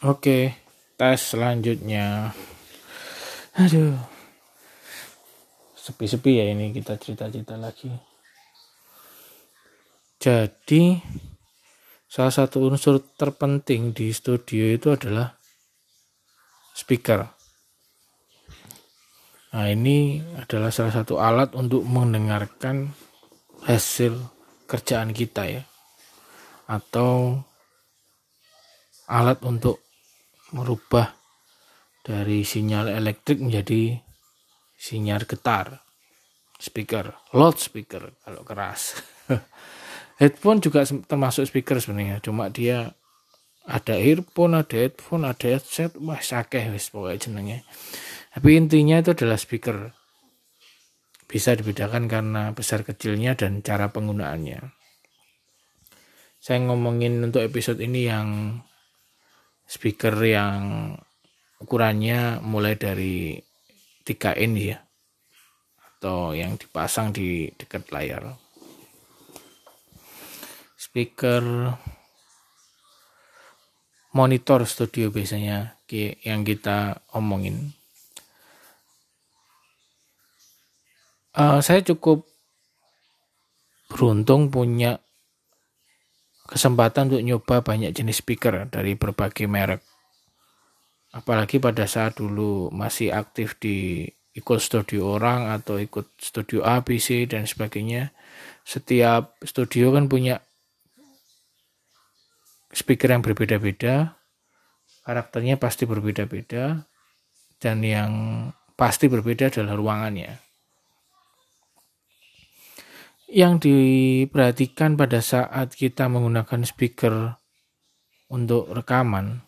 Oke, tes selanjutnya. Aduh. Sepi-sepi ya ini kita cerita-cerita lagi. Jadi salah satu unsur terpenting di studio itu adalah speaker. Nah, ini adalah salah satu alat untuk mendengarkan hasil kerjaan kita ya. Atau alat untuk merubah dari sinyal elektrik menjadi sinyal getar speaker loudspeaker kalau keras. Headphone juga termasuk speaker sebenarnya cuma dia ada earphone ada headphone ada headset wah sakeh wis pokoknya jenenge. Tapi intinya itu adalah speaker. Bisa dibedakan karena besar kecilnya dan cara penggunaannya. Saya ngomongin untuk episode ini yang speaker yang ukurannya mulai dari 3 in ya. Atau yang dipasang di dekat layar. Speaker monitor studio biasanya yang kita omongin. Uh, saya cukup beruntung punya kesempatan untuk nyoba banyak jenis speaker dari berbagai merek. Apalagi pada saat dulu masih aktif di ikut studio orang atau ikut studio A, B, C dan sebagainya. Setiap studio kan punya speaker yang berbeda-beda, karakternya pasti berbeda-beda, dan yang pasti berbeda adalah ruangannya yang diperhatikan pada saat kita menggunakan speaker untuk rekaman.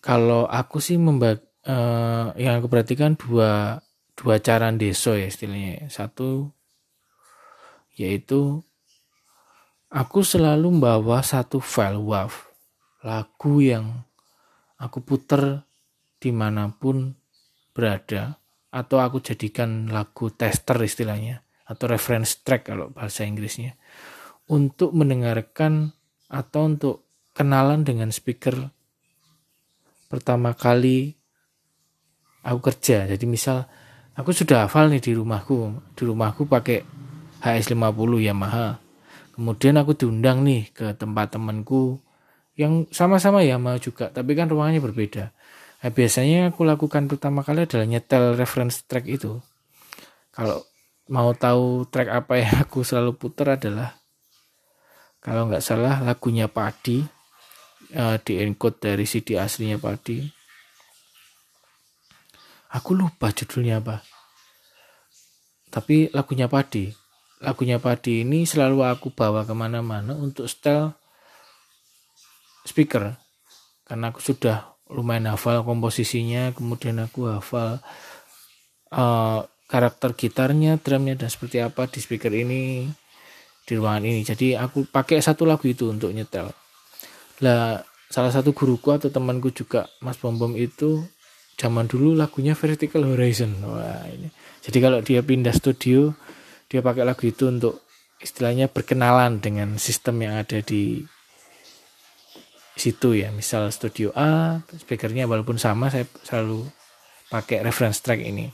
Kalau aku sih membag uh, yang aku perhatikan dua dua cara deso ya istilahnya. Satu yaitu aku selalu membawa satu file WAV lagu yang aku puter di mana pun berada atau aku jadikan lagu tester istilahnya atau reference track kalau bahasa Inggrisnya untuk mendengarkan atau untuk kenalan dengan speaker pertama kali aku kerja. Jadi misal aku sudah hafal nih di rumahku, di rumahku pakai HS50 Yamaha. Kemudian aku diundang nih ke tempat temanku yang sama-sama Yamaha juga, tapi kan ruangannya berbeda. Nah, biasanya aku lakukan pertama kali adalah nyetel reference track itu. Kalau mau tahu track apa yang aku selalu putar adalah kalau nggak salah lagunya Padi uh, di encode dari CD aslinya Padi. Aku lupa judulnya apa. Tapi lagunya Padi. Lagunya Padi ini selalu aku bawa ke mana-mana untuk setel speaker. Karena aku sudah lumayan hafal komposisinya kemudian aku hafal uh, karakter gitarnya drumnya dan seperti apa di speaker ini di ruangan ini. Jadi aku pakai satu lagu itu untuk nyetel. Lah salah satu guruku atau temanku juga Mas Bom itu zaman dulu lagunya Vertical Horizon. Wah ini. Jadi kalau dia pindah studio dia pakai lagu itu untuk istilahnya berkenalan dengan sistem yang ada di situ ya. Misal studio A speakernya walaupun sama saya selalu pakai reference track ini.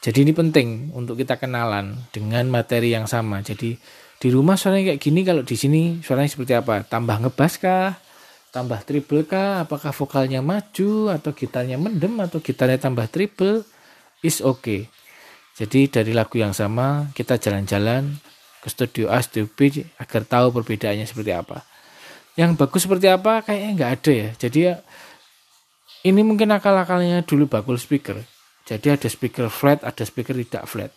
Jadi ini penting untuk kita kenalan dengan materi yang sama. Jadi di rumah suaranya kayak gini kalau di sini suaranya seperti apa? Tambah ngebas kah? Tambah triple kah? Apakah vokalnya maju atau gitarnya mendem atau gitarnya tambah triple is okay. Jadi dari lagu yang sama kita jalan-jalan ke studio A, studio B agar tahu perbedaannya seperti apa yang bagus seperti apa kayaknya nggak ada ya. Jadi ya ini mungkin akal-akalnya dulu bakul speaker. Jadi ada speaker flat ada speaker tidak flat.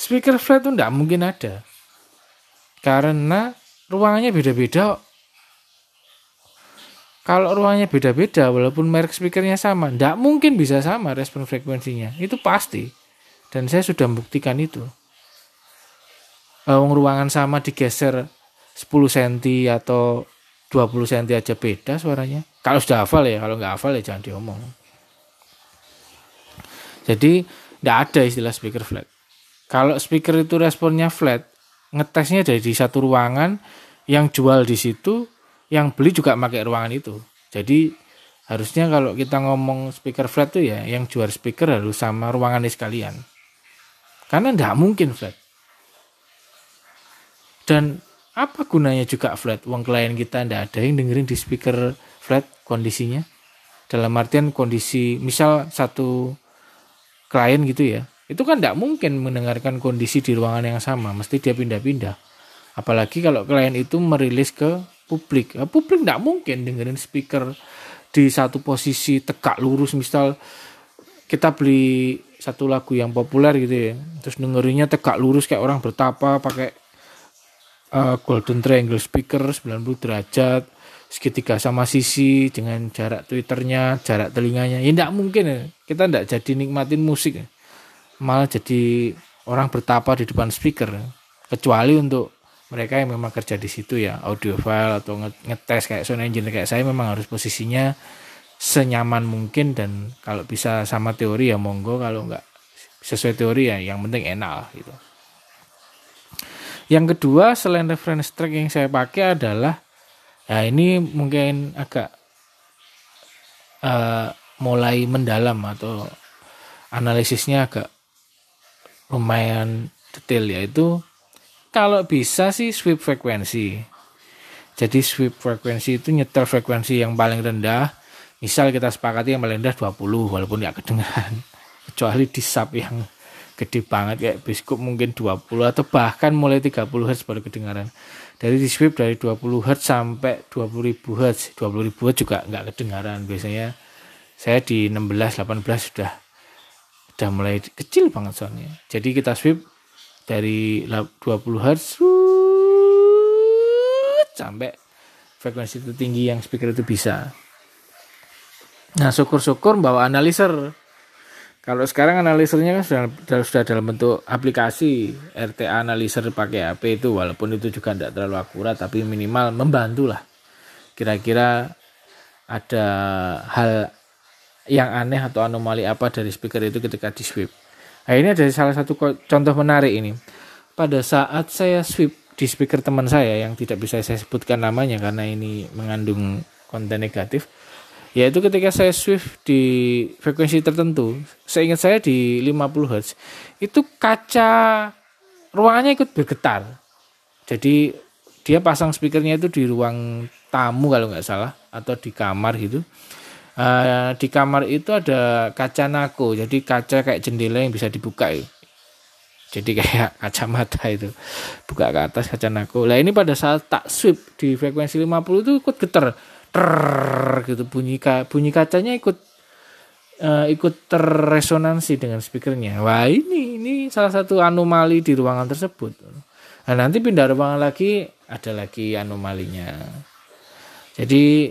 Speaker flat itu nggak mungkin ada. Karena ruangannya beda-beda kalau ruangannya beda-beda walaupun merek speakernya sama nggak mungkin bisa sama respon frekuensinya. Itu pasti. Dan saya sudah membuktikan itu. Ruangan sama digeser 10 cm atau 20 cm aja beda suaranya. Kalau sudah hafal ya, kalau nggak hafal ya jangan diomong. Jadi nggak ada istilah speaker flat. Kalau speaker itu responnya flat, ngetesnya dari di satu ruangan yang jual di situ yang beli juga pakai ruangan itu jadi harusnya kalau kita ngomong speaker flat tuh ya yang jual speaker harus sama ruangannya sekalian karena tidak mungkin flat dan apa gunanya juga flat? Uang klien kita tidak ada yang dengerin di speaker flat kondisinya? Dalam artian kondisi misal satu klien gitu ya itu kan tidak mungkin mendengarkan kondisi di ruangan yang sama mesti dia pindah-pindah. Apalagi kalau klien itu merilis ke publik. Ya, publik tidak mungkin dengerin speaker di satu posisi tegak lurus misal kita beli satu lagu yang populer gitu ya terus dengerinnya tegak lurus kayak orang bertapa pakai uh, golden triangle speaker 90 derajat segitiga sama sisi dengan jarak twitternya jarak telinganya ya tidak mungkin ya. kita tidak jadi nikmatin musik ya. malah jadi orang bertapa di depan speaker ya. kecuali untuk mereka yang memang kerja di situ ya audio file atau ngetes kayak sound engineer kayak saya memang harus posisinya senyaman mungkin dan kalau bisa sama teori ya monggo kalau nggak sesuai teori ya yang penting enak gitu yang kedua selain reference track yang saya pakai adalah Nah ini mungkin agak uh, mulai mendalam atau analisisnya agak lumayan detail yaitu kalau bisa sih sweep frekuensi. Jadi sweep frekuensi itu nyetel frekuensi yang paling rendah. Misal kita sepakati yang paling rendah 20 walaupun nggak kedengaran. Kecuali di sub yang gede banget kayak biskup mungkin 20 atau bahkan mulai 30 Hz baru kedengaran. Dari di sweep dari 20 Hz sampai 20.000 Hz 20.000 Hz juga nggak kedengaran. Biasanya saya di 16 18 sudah sudah mulai kecil banget soalnya. Jadi kita sweep dari 20 Hz sampai frekuensi tertinggi yang speaker itu bisa. Nah syukur-syukur bawa analiser kalau sekarang analisernya kan sudah, sudah dalam bentuk aplikasi RTA analiser pakai HP itu walaupun itu juga tidak terlalu akurat tapi minimal membantu lah. Kira-kira ada hal yang aneh atau anomali apa dari speaker itu ketika di sweep. Nah ini ada salah satu contoh menarik ini. Pada saat saya sweep di speaker teman saya yang tidak bisa saya sebutkan namanya karena ini mengandung konten negatif yaitu ketika saya swift di frekuensi tertentu saya ingat saya di 50 Hz itu kaca ruangannya ikut bergetar. Jadi dia pasang speakernya itu di ruang tamu kalau nggak salah atau di kamar gitu. Uh, di kamar itu ada kaca nako jadi kaca kayak jendela yang bisa dibuka ya. jadi kayak kacamata itu. Buka ke atas kaca nako. Lah ini pada saat tak sweep di frekuensi 50 itu ikut getar Trrr, gitu bunyi ka, bunyi kacanya ikut uh, ikut terresonansi dengan speakernya. Wah ini ini salah satu anomali di ruangan tersebut. Nah nanti pindah ruangan lagi ada lagi anomalinya. Jadi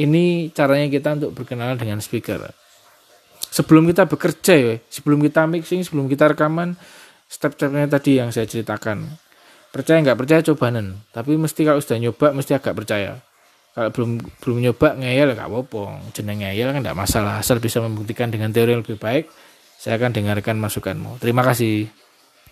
ini caranya kita untuk berkenalan dengan speaker. Sebelum kita bekerja ya, sebelum kita mixing, sebelum kita rekaman, step-stepnya tadi yang saya ceritakan. Percaya nggak percaya cobanan, tapi mesti kalau sudah nyoba mesti agak percaya kalau belum belum nyoba ngeyel nggak apa-apa. Jeneng ngeyel kan nggak masalah asal bisa membuktikan dengan teori yang lebih baik saya akan dengarkan masukanmu. Terima kasih